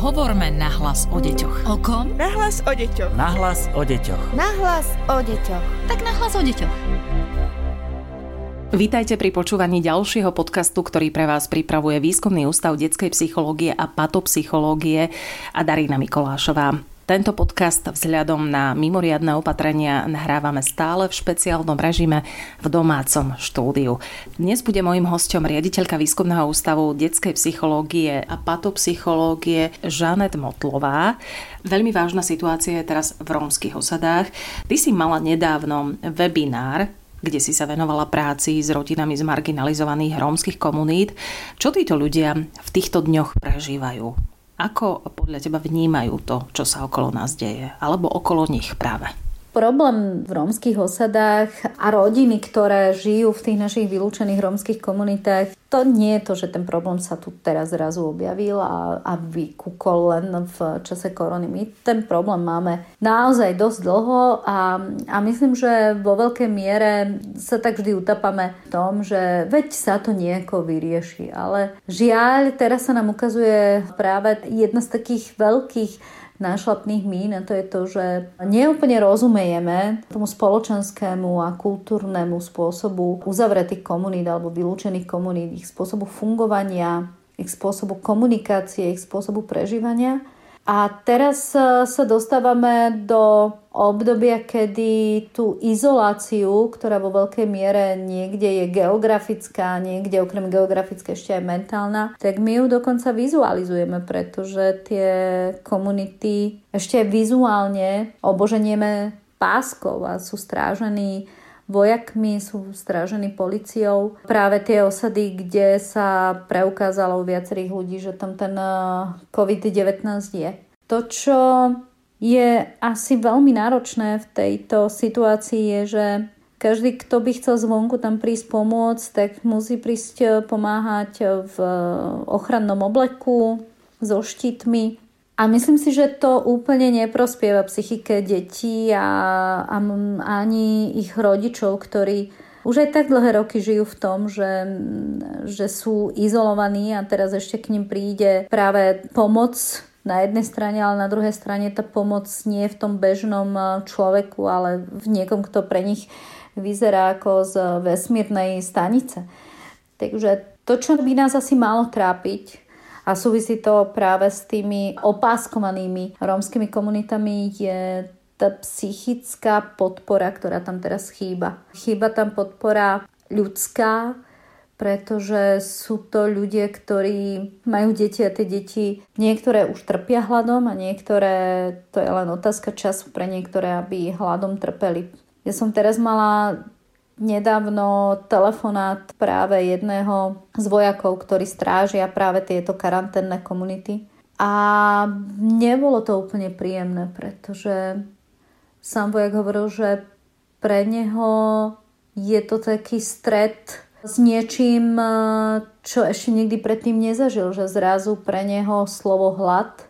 Hovorme nahlas o deťoch. O kom? Nahlas o deťoch. Nahlas o deťoch. Nahlas o deťoch. Tak nahlas o deťoch. Vítajte pri počúvaní ďalšieho podcastu, ktorý pre vás pripravuje Výskumný ústav detskej psychológie a patopsychológie a Darina Mikolášová. Tento podcast vzhľadom na mimoriadne opatrenia nahrávame stále v špeciálnom režime v domácom štúdiu. Dnes bude mojim hostom riaditeľka Výskumného ústavu detskej psychológie a patopsychológie Žanet Motlová. Veľmi vážna situácia je teraz v rómskych osadách. Ty si mala nedávno webinár, kde si sa venovala práci s rodinami z marginalizovaných rómskych komunít. Čo títo ľudia v týchto dňoch prežívajú? Ako podľa teba vnímajú to, čo sa okolo nás deje? Alebo okolo nich práve? Problém v rómskych osadách a rodiny, ktoré žijú v tých našich vylúčených rómskych komunitách, to nie je to, že ten problém sa tu teraz zrazu objavil a, a vykúkol len v čase korony. My ten problém máme naozaj dosť dlho a, a myslím, že vo veľkej miere sa tak vždy utapame v tom, že veď sa to nejako vyrieši. Ale žiaľ, teraz sa nám ukazuje práve jedna z takých veľkých nášlapných mín a to je to, že neúplne rozumejeme tomu spoločenskému a kultúrnemu spôsobu uzavretých komunít alebo vylúčených komunít, ich spôsobu fungovania, ich spôsobu komunikácie, ich spôsobu prežívania. A teraz e, sa dostávame do obdobia, kedy tú izoláciu, ktorá vo veľkej miere niekde je geografická, niekde okrem geografické ešte aj mentálna, tak my ju dokonca vizualizujeme, pretože tie komunity ešte vizuálne oboženieme páskov a sú strážení vojakmi, sú strážení policiou. Práve tie osady, kde sa preukázalo u viacerých ľudí, že tam ten eh, COVID-19 je. To, čo je asi veľmi náročné v tejto situácii, je, že každý, kto by chcel zvonku tam prísť pomôcť, tak musí prísť eh, pomáhať v ochrannom obleku, so štítmi, a myslím si, že to úplne neprospieva psychike detí a, a ani ich rodičov, ktorí už aj tak dlhé roky žijú v tom, že, že sú izolovaní a teraz ešte k ním príde práve pomoc na jednej strane, ale na druhej strane tá pomoc nie je v tom bežnom človeku, ale v niekom, kto pre nich vyzerá ako z vesmírnej stanice. Takže to, čo by nás asi malo trápiť, a súvisí to práve s tými opáskovanými rómskymi komunitami je tá psychická podpora, ktorá tam teraz chýba. Chýba tam podpora ľudská, pretože sú to ľudia, ktorí majú deti a tie deti niektoré už trpia hladom a niektoré, to je len otázka času pre niektoré, aby hladom trpeli. Ja som teraz mala nedávno telefonát práve jedného z vojakov, ktorí strážia práve tieto karanténne komunity. A nebolo to úplne príjemné, pretože sám vojak hovoril, že pre neho je to taký stred s niečím, čo ešte nikdy predtým nezažil, že zrazu pre neho slovo hlad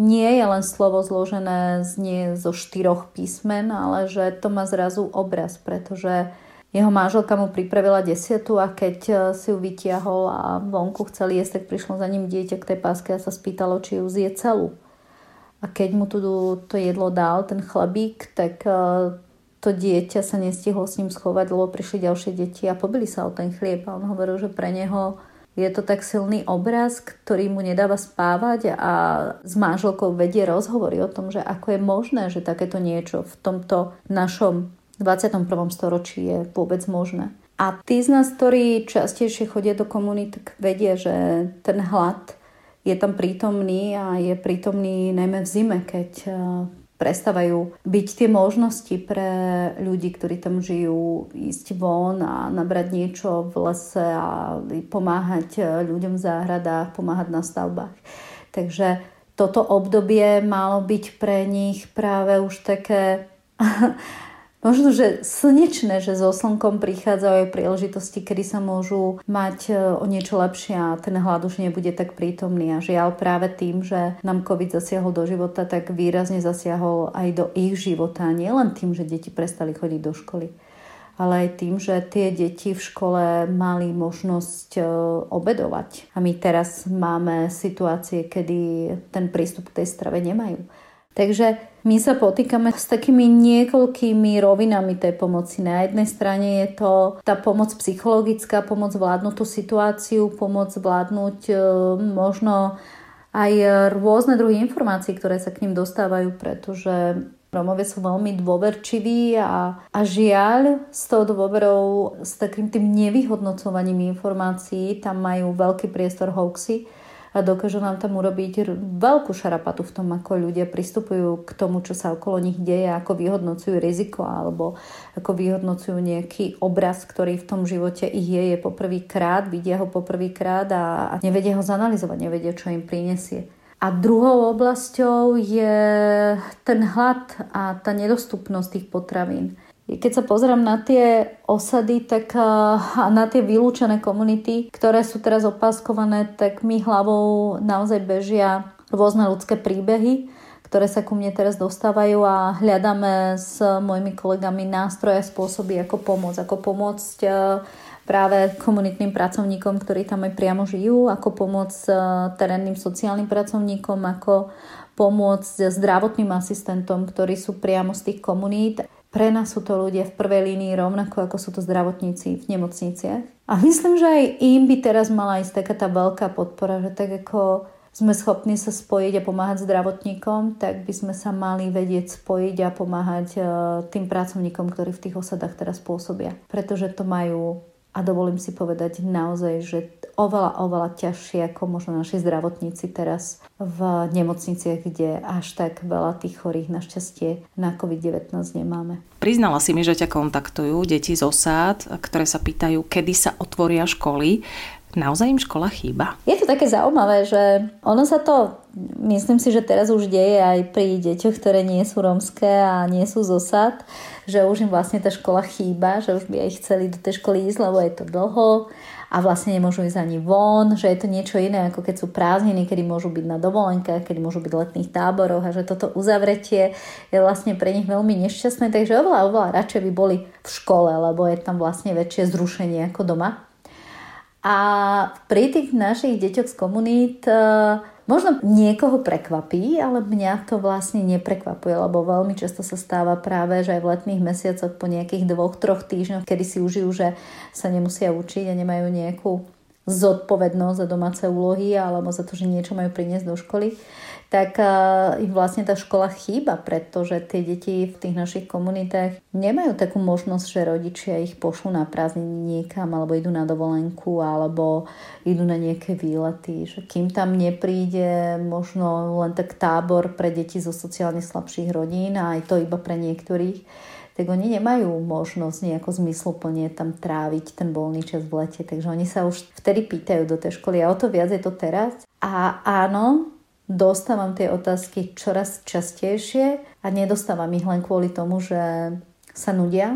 nie je len slovo zložené z nie zo štyroch písmen, ale že to má zrazu obraz, pretože jeho manželka mu pripravila desiatu a keď e, si ju vytiahol a vonku chceli jesť, tak prišlo za ním dieťa k tej páske a sa spýtalo, či ju zje celú. A keď mu tu to jedlo dal, ten chlebík, tak e, to dieťa sa nestihlo s ním schovať, lebo prišli ďalšie deti a pobili sa o ten chlieb. A on hovoril, že pre neho je to tak silný obraz, ktorý mu nedáva spávať a s manželkou vedie rozhovory o tom, že ako je možné, že takéto niečo v tomto našom 21. storočí je vôbec možné. A tí z nás, ktorí častejšie chodia do komunít, vedia, že ten hlad je tam prítomný a je prítomný najmä v zime, keď prestávajú byť tie možnosti pre ľudí, ktorí tam žijú, ísť von a nabrať niečo v lese a pomáhať ľuďom v záhradách, pomáhať na stavbách. Takže toto obdobie malo byť pre nich práve už také Možno, že slnečné, že so slnkom prichádzajú aj príležitosti, kedy sa môžu mať e, o niečo lepšie a ten hlad už nebude tak prítomný. A žiaľ práve tým, že nám COVID zasiahol do života, tak výrazne zasiahol aj do ich života. Nie len tým, že deti prestali chodiť do školy, ale aj tým, že tie deti v škole mali možnosť e, obedovať. A my teraz máme situácie, kedy ten prístup k tej strave nemajú. Takže my sa potýkame s takými niekoľkými rovinami tej pomoci. Na jednej strane je to tá pomoc psychologická, pomoc vládnuť tú situáciu, pomoc vládnuť e, možno aj rôzne druhy informácií, ktoré sa k ním dostávajú, pretože Romovia sú veľmi dôverčiví a, a žiaľ s tou dôverou, s takým tým nevyhodnocovaním informácií, tam majú veľký priestor hoaxy a dokážu nám tam urobiť veľkú šarapatu v tom, ako ľudia pristupujú k tomu, čo sa okolo nich deje, ako vyhodnocujú riziko alebo ako vyhodnocujú nejaký obraz, ktorý v tom živote ich je, je poprvýkrát, vidia ho poprvýkrát a, a nevedia ho zanalizovať, nevedia, čo im prinesie. A druhou oblasťou je ten hlad a tá nedostupnosť tých potravín. Keď sa pozriem na tie osady tak, na tie vylúčené komunity, ktoré sú teraz opáskované, tak mi hlavou naozaj bežia rôzne ľudské príbehy, ktoré sa ku mne teraz dostávajú a hľadáme s mojimi kolegami nástroje a spôsoby, ako pomôcť. Ako pomôcť práve komunitným pracovníkom, ktorí tam aj priamo žijú, ako pomôcť terénnym sociálnym pracovníkom, ako pomôcť zdravotným asistentom, ktorí sú priamo z tých komunít. Pre nás sú to ľudia v prvej línii rovnako ako sú to zdravotníci v nemocniciach. A myslím, že aj im by teraz mala ísť taká tá veľká podpora, že tak ako sme schopní sa spojiť a pomáhať zdravotníkom, tak by sme sa mali vedieť spojiť a pomáhať e, tým pracovníkom, ktorí v tých osadách teraz pôsobia. Pretože to majú a dovolím si povedať naozaj, že oveľa, oveľa ťažšie ako možno naši zdravotníci teraz v nemocniciach, kde až tak veľa tých chorých našťastie na COVID-19 nemáme. Priznala si mi, že ťa kontaktujú deti z osád, ktoré sa pýtajú, kedy sa otvoria školy. Naozaj im škola chýba? Je to také zaujímavé, že ono sa to, myslím si, že teraz už deje aj pri deťoch, ktoré nie sú romské a nie sú z osad, že už im vlastne tá škola chýba, že už by aj chceli do tej školy ísť, lebo je to dlho a vlastne nemôžu ísť ani von, že je to niečo iné, ako keď sú prázdniny, kedy môžu byť na dovolenkách, kedy môžu byť v letných táboroch a že toto uzavretie je vlastne pre nich veľmi nešťastné, takže oveľa, oveľa radšej by boli v škole, lebo je tam vlastne väčšie zrušenie ako doma. A pri tých našich deťoch z komunít e, možno niekoho prekvapí, ale mňa to vlastne neprekvapuje, lebo veľmi často sa stáva práve, že aj v letných mesiacoch po nejakých dvoch, troch týždňoch, kedy si užijú, že sa nemusia učiť a nemajú nejakú zodpovednosť za domáce úlohy alebo za to, že niečo majú priniesť do školy, tak im vlastne tá škola chýba, pretože tie deti v tých našich komunitách nemajú takú možnosť, že rodičia ich pošlú na prázdniny niekam, alebo idú na dovolenku, alebo idú na nejaké výlety. Že kým tam nepríde možno len tak tábor pre deti zo sociálne slabších rodín a aj to iba pre niektorých, tak oni nemajú možnosť nejako zmysluplne tam tráviť ten voľný čas v lete. Takže oni sa už vtedy pýtajú do tej školy a o to viac je to teraz. A áno, dostávam tie otázky čoraz častejšie a nedostávam ich len kvôli tomu, že sa nudia,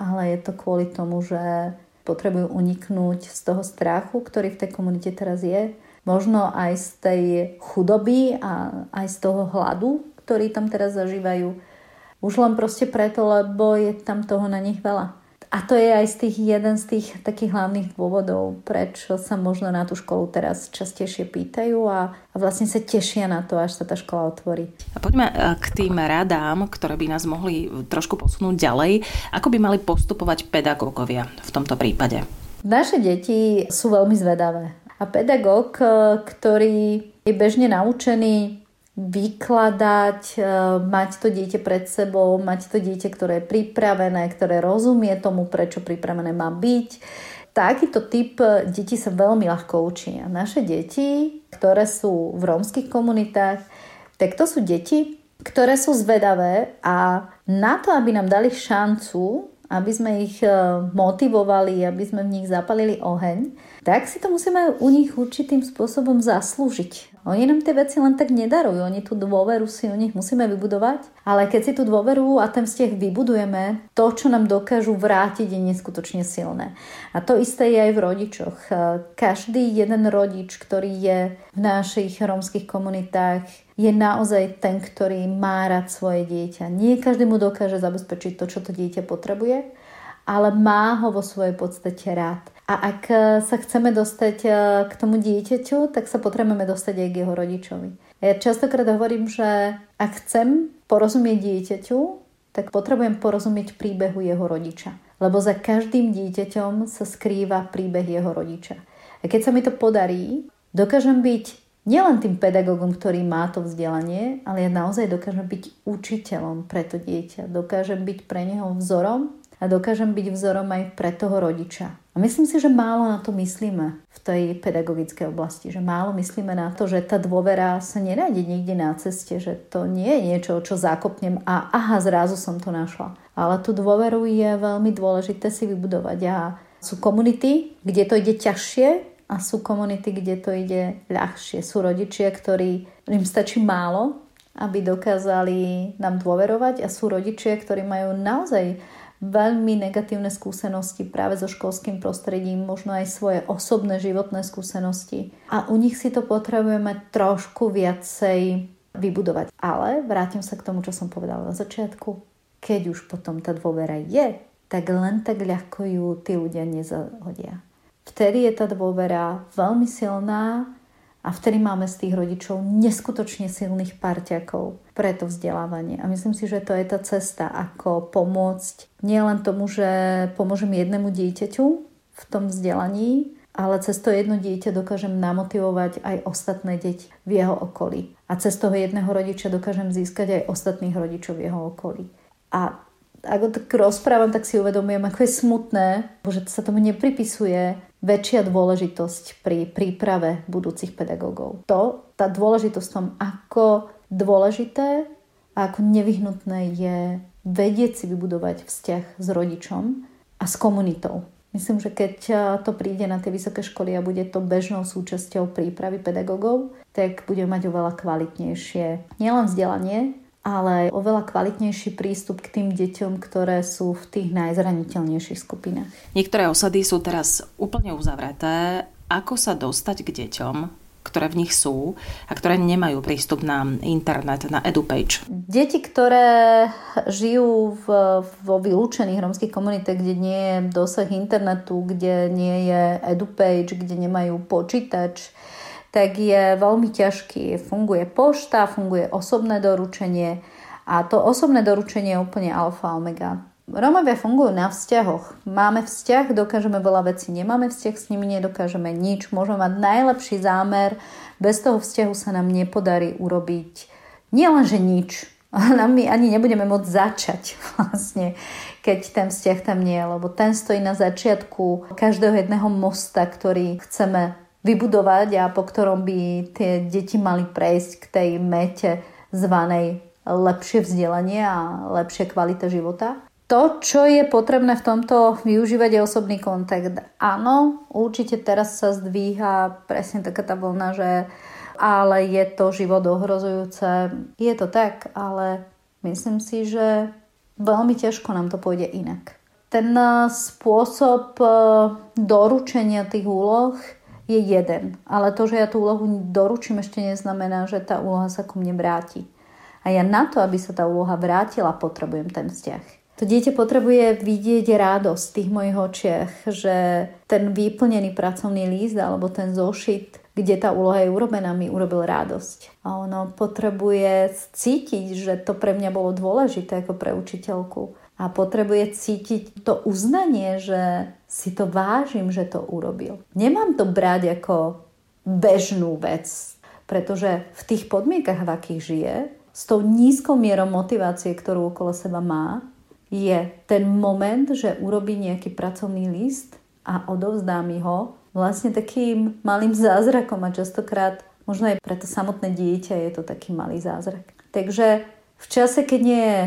ale je to kvôli tomu, že potrebujú uniknúť z toho strachu, ktorý v tej komunite teraz je. Možno aj z tej chudoby a aj z toho hladu, ktorý tam teraz zažívajú. Už len proste preto, lebo je tam toho na nich veľa. A to je aj z tých, jeden z tých takých hlavných dôvodov, prečo sa možno na tú školu teraz častejšie pýtajú a, a vlastne sa tešia na to, až sa tá škola otvorí. A poďme e, k tým radám, ktoré by nás mohli trošku posunúť ďalej. Ako by mali postupovať pedagógovia v tomto prípade? Naše deti sú veľmi zvedavé. A pedagóg, e, ktorý je bežne naučený vykladať, e, mať to dieťa pred sebou, mať to dieťa, ktoré je pripravené, ktoré rozumie tomu, prečo pripravené má byť. Takýto typ detí sa veľmi ľahko učí. A naše deti, ktoré sú v rómskych komunitách, tak to sú deti, ktoré sú zvedavé a na to, aby nám dali šancu, aby sme ich e, motivovali, aby sme v nich zapalili oheň, tak si to musíme u nich určitým spôsobom zaslúžiť. Oni nám tie veci len tak nedarujú, oni tú dôveru si u nich musíme vybudovať, ale keď si tú dôveru a ten vzťah vybudujeme, to, čo nám dokážu vrátiť, je neskutočne silné. A to isté je aj v rodičoch. Každý jeden rodič, ktorý je v našich rómskych komunitách, je naozaj ten, ktorý má rád svoje dieťa. Nie každý mu dokáže zabezpečiť to, čo to dieťa potrebuje, ale má ho vo svojej podstate rád. A ak sa chceme dostať k tomu dieťaťu, tak sa potrebujeme dostať aj k jeho rodičovi. Ja častokrát hovorím, že ak chcem porozumieť dieťaťu, tak potrebujem porozumieť príbehu jeho rodiča. Lebo za každým dieťaťom sa skrýva príbeh jeho rodiča. A keď sa mi to podarí, dokážem byť nielen tým pedagógom, ktorý má to vzdelanie, ale ja naozaj dokážem byť učiteľom pre to dieťa. Dokážem byť pre neho vzorom a dokážem byť vzorom aj pre toho rodiča. A myslím si, že málo na to myslíme v tej pedagogickej oblasti, že málo myslíme na to, že tá dôvera sa nenájde niekde na ceste, že to nie je niečo, čo zákopnem a aha, zrazu som to našla. Ale tú dôveru je veľmi dôležité si vybudovať a sú komunity, kde to ide ťažšie a sú komunity, kde to ide ľahšie. Sú rodičia, ktorí im stačí málo, aby dokázali nám dôverovať a sú rodičia, ktorí majú naozaj veľmi negatívne skúsenosti práve so školským prostredím, možno aj svoje osobné životné skúsenosti. A u nich si to potrebujeme trošku viacej vybudovať. Ale vrátim sa k tomu, čo som povedala na začiatku. Keď už potom tá dôvera je, tak len tak ľahko ju tí ľudia nezahodia. Vtedy je tá dôvera veľmi silná a vtedy máme z tých rodičov neskutočne silných parťakov pre to vzdelávanie. A myslím si, že to je tá cesta, ako pomôcť nielen tomu, že pomôžem jednému dieťaťu v tom vzdelaní, ale cez to jedno dieťa dokážem namotivovať aj ostatné deti v jeho okolí. A cez toho jedného rodiča dokážem získať aj ostatných rodičov v jeho okolí. A ako tak rozprávam, tak si uvedomujem, ako je smutné, že sa tomu nepripisuje väčšia dôležitosť pri príprave budúcich pedagógov. To, tá dôležitosť tom, ako dôležité a ako nevyhnutné je vedieť si vybudovať vzťah s rodičom a s komunitou. Myslím, že keď to príde na tie vysoké školy a bude to bežnou súčasťou prípravy pedagógov, tak budeme mať oveľa kvalitnejšie nielen vzdelanie, ale oveľa kvalitnejší prístup k tým deťom, ktoré sú v tých najzraniteľnejších skupinách. Niektoré osady sú teraz úplne uzavreté. Ako sa dostať k deťom, ktoré v nich sú a ktoré nemajú prístup na internet, na EduPage. Deti, ktoré žijú v, vo vylúčených romských komunitách, kde nie je dosah internetu, kde nie je EduPage, kde nemajú počítač, tak je veľmi ťažký. Funguje pošta, funguje osobné doručenie a to osobné doručenie je úplne alfa omega. Romovia fungujú na vzťahoch. Máme vzťah, dokážeme veľa vecí, nemáme vzťah s nimi, nedokážeme nič. Môžeme mať najlepší zámer, bez toho vzťahu sa nám nepodarí urobiť nielenže nič, ale my ani nebudeme môcť začať vlastne, keď ten vzťah tam nie je, lebo ten stojí na začiatku každého jedného mosta, ktorý chceme vybudovať a po ktorom by tie deti mali prejsť k tej mete zvanej lepšie vzdelanie a lepšia kvalita života. To, čo je potrebné v tomto využívať, je osobný kontakt. Áno, určite teraz sa zdvíha presne taká tá vlna, že ale je to život ohrozujúce. Je to tak, ale myslím si, že veľmi ťažko nám to pôjde inak. Ten spôsob eh, doručenia tých úloh je jeden. Ale to, že ja tú úlohu doručím, ešte neznamená, že tá úloha sa ku mne vráti. A ja na to, aby sa tá úloha vrátila, potrebujem ten vzťah. To dieťa potrebuje vidieť radosť v tých mojich očiach, že ten vyplnený pracovný líst alebo ten zošit, kde tá úloha je urobená, mi urobil radosť. A ono potrebuje cítiť, že to pre mňa bolo dôležité ako pre učiteľku a potrebuje cítiť to uznanie, že si to vážim, že to urobil. Nemám to brať ako bežnú vec, pretože v tých podmienkach, v akých žije, s tou nízkou mierou motivácie, ktorú okolo seba má, je ten moment, že urobí nejaký pracovný list a odovzdá mi ho vlastne takým malým zázrakom a častokrát možno aj pre to samotné dieťa je to taký malý zázrak. Takže v čase, keď nie je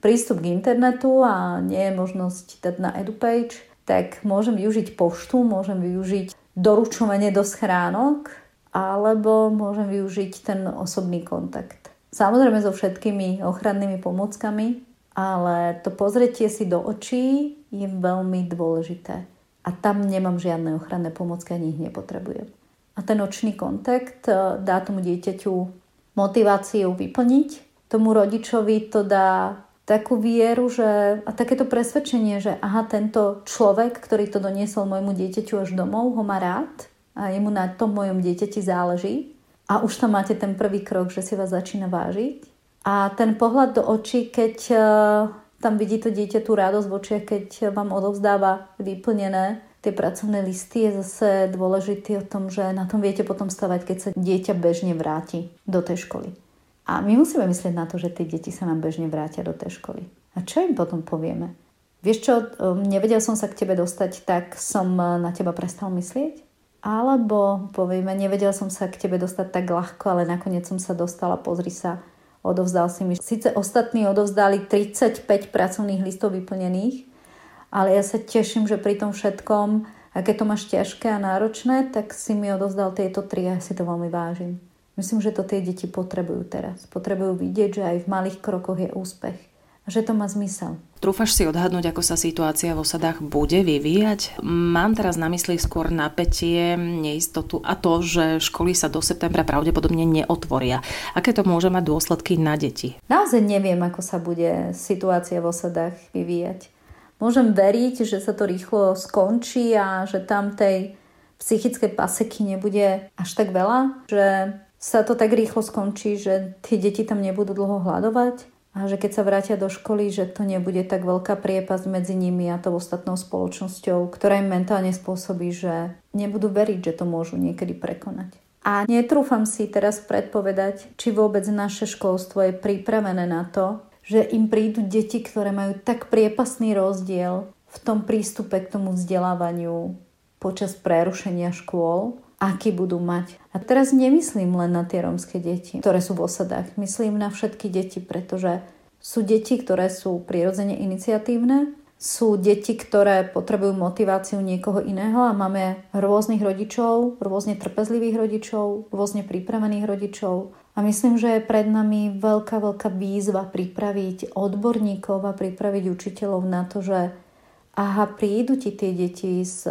prístup k internetu a nie je možnosť dať na EduPage, tak môžem využiť poštu, môžem využiť doručovanie do schránok alebo môžem využiť ten osobný kontakt. Samozrejme so všetkými ochrannými pomockami, ale to pozretie si do očí je veľmi dôležité. A tam nemám žiadne ochranné pomocky, ani ich nepotrebujem. A ten očný kontakt eh, dá tomu dieťaťu motiváciu vyplniť, tomu rodičovi to dá takú vieru, že, a takéto presvedčenie, že aha, tento človek, ktorý to doniesol môjmu dieťaťu až domov, ho má rád a jemu na tom mojom dieťati záleží. A už tam máte ten prvý krok, že si vás začína vážiť. A ten pohľad do očí, keď uh, tam vidí to dieťa tú radosť v očiach, keď vám odovzdáva vyplnené tie pracovné listy, je zase dôležitý o tom, že na tom viete potom stavať, keď sa dieťa bežne vráti do tej školy. A my musíme myslieť na to, že tie deti sa nám bežne vrátia do tej školy. A čo im potom povieme? Vieš čo, um, nevedel som sa k tebe dostať, tak som uh, na teba prestal myslieť? Alebo povieme, nevedel som sa k tebe dostať tak ľahko, ale nakoniec som sa dostala, pozri sa, odovzdal si mi. Sice ostatní odovzdali 35 pracovných listov vyplnených, ale ja sa teším, že pri tom všetkom, a keď to máš ťažké a náročné, tak si mi odovzdal tieto tri a ja si to veľmi vážim. Myslím, že to tie deti potrebujú teraz. Potrebujú vidieť, že aj v malých krokoch je úspech. A že to má zmysel. Trúfaš si odhadnúť, ako sa situácia v osadách bude vyvíjať? Mám teraz na mysli skôr napätie, neistotu a to, že školy sa do septembra pravdepodobne neotvoria. Aké to môže mať dôsledky na deti? Naozaj neviem, ako sa bude situácia v osadách vyvíjať. Môžem veriť, že sa to rýchlo skončí a že tam tej psychickej paseky nebude až tak veľa, že sa to tak rýchlo skončí, že tie deti tam nebudú dlho hľadovať a že keď sa vrátia do školy, že to nebude tak veľká priepasť medzi nimi a tou ostatnou spoločnosťou, ktorá im mentálne spôsobí, že nebudú veriť, že to môžu niekedy prekonať. A netrúfam si teraz predpovedať, či vôbec naše školstvo je pripravené na to, že im prídu deti, ktoré majú tak priepasný rozdiel v tom prístupe k tomu vzdelávaniu počas prerušenia škôl, aký budú mať. A teraz nemyslím len na tie rómske deti, ktoré sú v osadách. Myslím na všetky deti, pretože sú deti, ktoré sú prirodzene iniciatívne, sú deti, ktoré potrebujú motiváciu niekoho iného a máme rôznych rodičov, rôzne trpezlivých rodičov, rôzne pripravených rodičov. A myslím, že je pred nami veľká, veľká výzva pripraviť odborníkov a pripraviť učiteľov na to, že aha, prídu ti tie deti s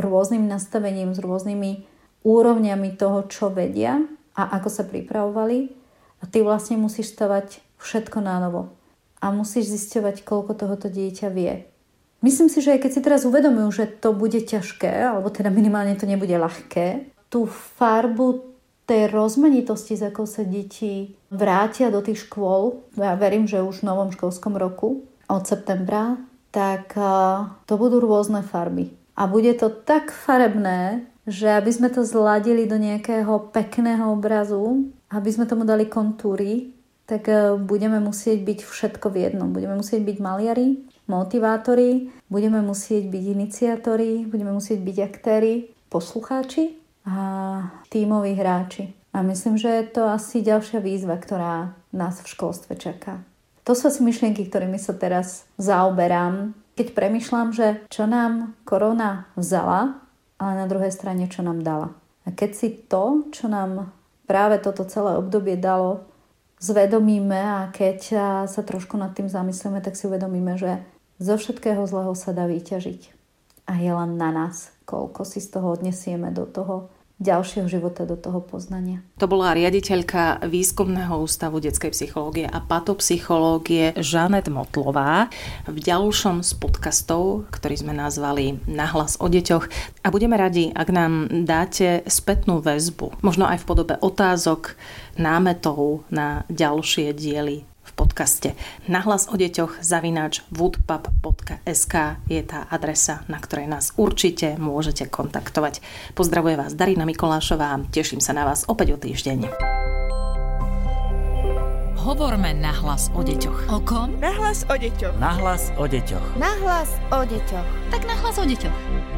rôznym nastavením, s rôznymi úrovňami toho, čo vedia a ako sa pripravovali. A ty vlastne musíš stavať všetko na novo. A musíš zisťovať, koľko tohoto dieťa vie. Myslím si, že aj keď si teraz uvedomujú, že to bude ťažké, alebo teda minimálne to nebude ľahké, tú farbu tej rozmanitosti, z ako sa deti vrátia do tých škôl, ja verím, že už v novom školskom roku od septembra, tak to budú rôzne farby. A bude to tak farebné, že aby sme to zladili do nejakého pekného obrazu, aby sme tomu dali kontúry, tak e, budeme musieť byť všetko v jednom. Budeme musieť byť maliari, motivátori, budeme musieť byť iniciátori, budeme musieť byť aktéri, poslucháči a tímoví hráči. A myslím, že je to asi ďalšia výzva, ktorá nás v školstve čaká. To sú asi myšlienky, ktorými sa teraz zaoberám keď premyšľam, že čo nám korona vzala, ale na druhej strane čo nám dala. A keď si to, čo nám práve toto celé obdobie dalo, zvedomíme a keď sa trošku nad tým zamyslíme, tak si uvedomíme, že zo všetkého zlého sa dá vyťažiť. A je len na nás, koľko si z toho odnesieme do toho ďalšieho života do toho poznania. To bola riaditeľka Výskumného ústavu detskej psychológie a patopsychológie Žanet Motlová v ďalšom z podcastov, ktorý sme nazvali Nahlas o deťoch a budeme radi, ak nám dáte spätnú väzbu, možno aj v podobe otázok, námetov na ďalšie diely podcaste. Nahlas o deťoch zavináč woodpub.sk je tá adresa, na ktorej nás určite môžete kontaktovať. Pozdravuje vás Darina Mikolášová a teším sa na vás opäť o týždeň. Hovorme nahlas o deťoch. O kom? Nahlas o deťoch. Nahlas o deťoch. Nahlas o deťoch. Tak nahlas o deťoch.